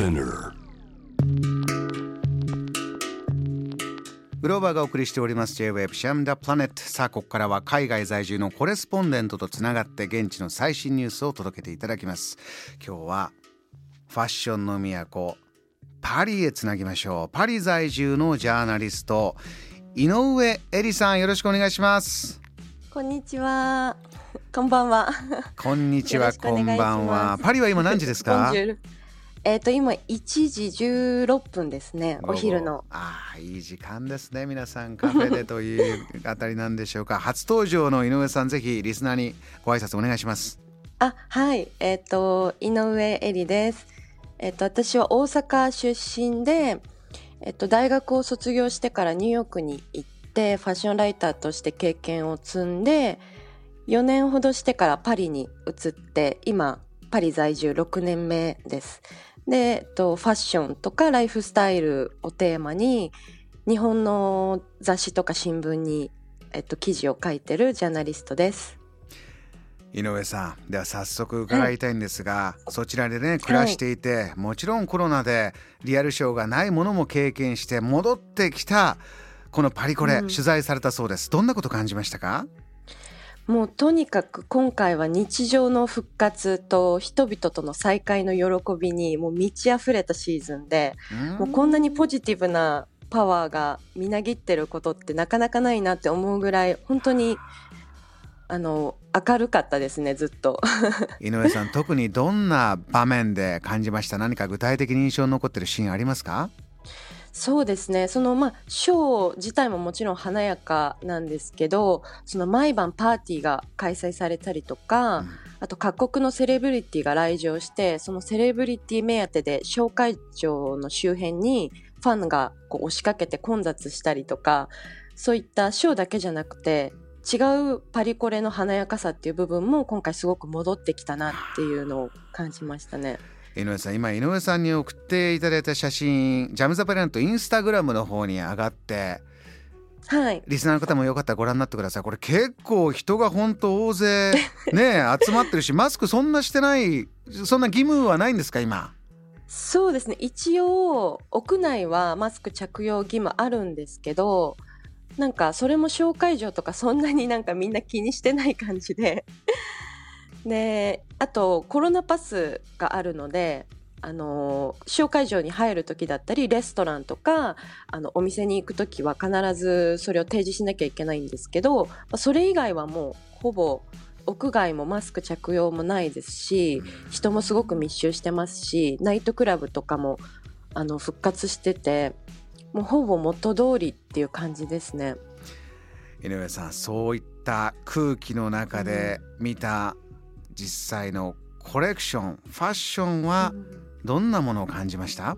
Spinner. グローバーがお送りしております J-Web シャムダプラネット。さあここからは海外在住のコレスポンデントとつながって現地の最新ニュースを届けていただきます。今日はファッションの都パリへつなぎましょう。パリ在住のジャーナリスト井上恵里さんよろしくお願いします。こんにちは。こんばんは。こんにちはこんばんは。パリは今何時ですか？えっ、と今1時16分ですね。お昼の。ああいい時間ですね皆さんカフェでというあたりなんでしょうか 初登場の井上さんぜひリスナーにご挨拶お願いしますあ、はい。えっ、と井上恵里です。えっ、と私は大阪出身で、えっ、と大学を卒業してからニューヨークに行ってファッションライターとして経験を積んで、4年ほどしてからパリに移って今パリ在住6年目です。で、えっと、ファッションとかライフスタイルをテーマに日本の雑誌とか新聞に、えっと、記事を書いてるジャーナリストです。井上さんでは早速伺いたいんですが、そちらでね暮らしていて、もちろんコロナでリアルショーがないものも経験して戻ってきたこのパリコレ、うん。取材されたそうです。どんなこと感じましたか？もうとにかく今回は日常の復活と人々との再会の喜びにもう満ち溢れたシーズンで、もうこんなにポジティブなパワーがみなぎってることってなかなかないなって思うぐらい本当にあの明るかったですねずっと。井上さん特にどんな場面で感じました？何か具体的に印象に残ってるシーンありますか？そうですねそのまあショー自体ももちろん華やかなんですけどその毎晩パーティーが開催されたりとか、うんあと各国のセレブリティが来場してそのセレブリティ目当てで紹介場の周辺にファンがこう押しかけて混雑したりとかそういったショーだけじゃなくて違うパリコレの華やかさっていう部分も今回すごく戻ってきたなっていうのを感じましたね。井上さん今井上さんに送っていただいた写真ジャム・ザ・プラネットインスタグラムの方に上がってはい。リスナーの方もよかったらご覧になってください。これ結構人が本当大勢 ね集まってるしマスクそんなしてないそんな義務はないんですか今？そうですね。一応屋内はマスク着用義務あるんですけどなんかそれも紹介状とかそんなになんかみんな気にしてない感じでであとコロナパスがあるのであの紹介状に入る時だったりレストランとかあのお店に行く時は必ずそれを提示しなきゃいけないんですけどまあそれ以外はもうほぼ屋外もマスク着用もないですし人もすごく密集してますしナイトクラブとかもあの復活しててもうほぼ元通りっていう感じですね。井上さんそういった空気の中で見た実際のコレクションファッションはどんなものを感じました？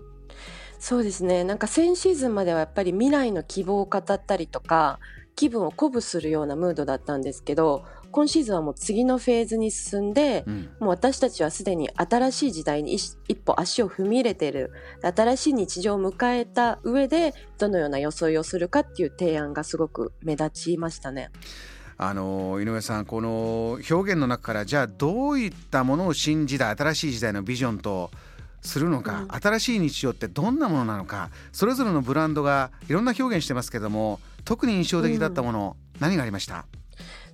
そうですね。なんか先シーズンまではやっぱり未来の希望を語ったりとか気分を鼓舞するようなムードだったんですけど今シーズンはもう次のフェーズに進んで、うん。もう私たちはすでに新しい時代に一一歩足を踏み入れている新しい日常を迎えた上でどのような装いをするかっていう提案がすごく目立ちましたね。あの井上さんこの表現の中からじゃあどういったものを新時代新しい時代のビジョンとするのか、うん。新しい日常ってどんなものなのかそれぞれのブランドがいろんな表現してますけども特に印象的だったもの、何がありました？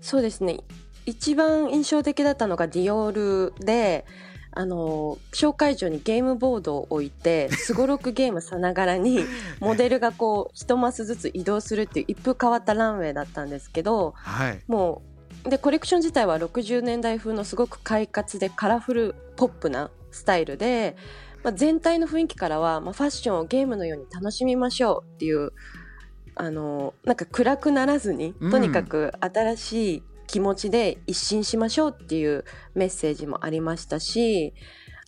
そうですね。一番印象的だったのがディオールであの紹介所にゲームボードを置いてすごろくゲームさながらに モデルがこう一マスずつ移動するっていう一風変わったランウェイだったんですけどはい。もうでコレクション自体は60年代風のすごく快活でカラフルポップなスタイルで、まあ、全体の雰囲気からは、まあ、ファッションをゲームのように楽しみましょうっていうあのなんか暗くならずにうん。とにかく新しい気持ちで一新しましょうっていうメッセージもありましたし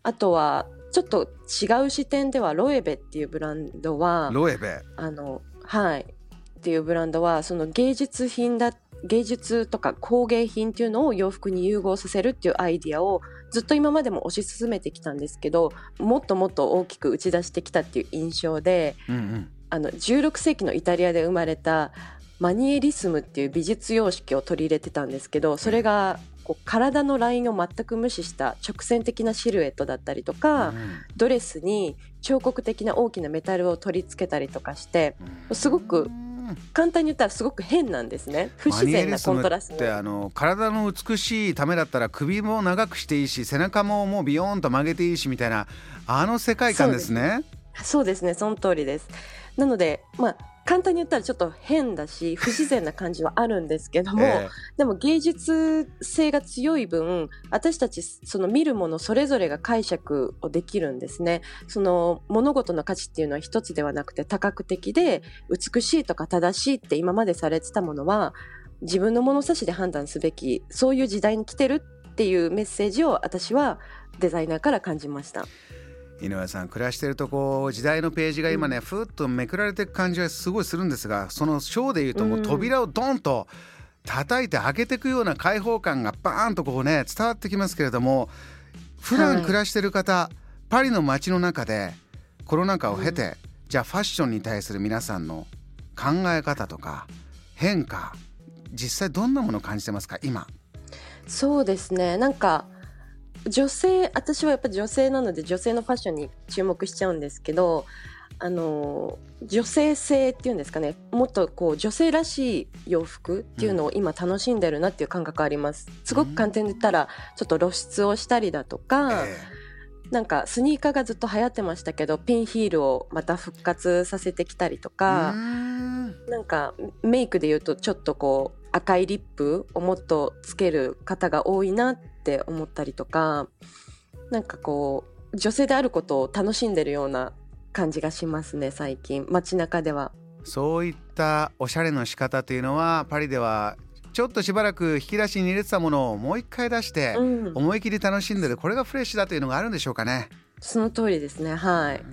あとはちょっと違う視点ではロエベっていうブランドはロエベ。あのはい。っていうブランドはその芸術品だ芸術とか工芸品っていうのを洋服に融合させるっていうアイディアをずっと今までも推し進めてきたんですけどもっともっと大きく打ち出してきたっていう印象でうんうん。あの16世紀のイタリアで生まれたマニエリスムっていう美術様式を取り入れてたんですけどそれがここう体のラインを全く無視した直線的なシルエットだったりとか、うん。ドレスに彫刻的な大きなメタルを取り付けたりとかしてすごくうん簡単に言ったらすごく変なんですね。不自然なコントラスト。ってあの体の美しいためだったら首も長くしていいし背中ももうビヨーンと曲げていいしみたいなあの世界観ですね。そうですね。その通りです。なのでまあ簡単に言ったらちょっと変だし 不自然な感じはあるんですけども、えでも芸術性が強い分私たちその見るものそれぞれが解釈をできるんですね。その物事の価値っていうのは一つではなくて多角的で美しいとか正しいって今までされてたものは自分の物差しで判断すべきそういう時代に来てるっていうメッセージを私はデザイナーから感じました井上さん暮らしてるとこう時代のページが今ね、ふっとめくられていく感じはすごいするんですがそのショーでいうともう扉をドンと叩いて開けていくような開放感がバーンとこうね伝わってきますけれども普段暮らしてる方、パリの街の中でコロナ禍を経て、じゃあファッションに対する皆さんの考え方とか変化実際どんなものを感じてますか今？そうですね。なんか女性私はやっぱ女性なので女性のファッションに注目しちゃうんですけどあの女性性っていうんですかね。もっとこう女性らしい洋服っていうのを今楽しんでるなっていう感覚あります。すごく簡単に言ったらちょっと露出をしたりだとか、えなんかスニーカーがずっと流行ってましたけどピンヒールをまた復活させてきたりとえか、うーん。なんかメイクで言うとちょっとこう赤いリップをもっとつける方が多いなって思ったりとかなんかこう女性であることを楽しんでるような感じがしますね最近街中では。そういったおしゃれの仕方というのはパリではちょっとしばらく引き出しに入れてたものをもう一回出してうん、思い切り楽しんでるこれがフレッシュだというのがあるんでしょうかね。その通りですねはい。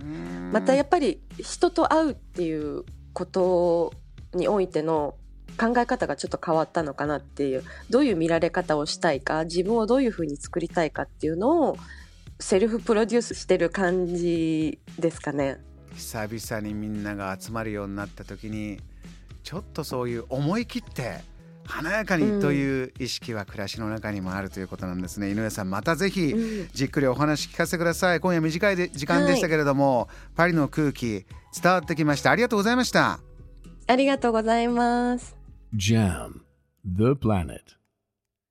ままたやっぱり人と会うっていうことにおいての考え方がちょっと変わったのかなっていうどういう見られ方をしたいか自分をどういうふうに作りたいかっていうのをセルフプロデュースしてる感じですかね。久々にみんなが集まるようになった時にちょっとそういう思い切って華やかにという意識は暮らしの中にもあるということなんですね、井上さんまたぜひうん。じっくりお話聞かせてください。今夜短いで時間でしたけれども、パリの空気伝わってきました。ありがとうございました。ありがとうございます。Jam, the planet.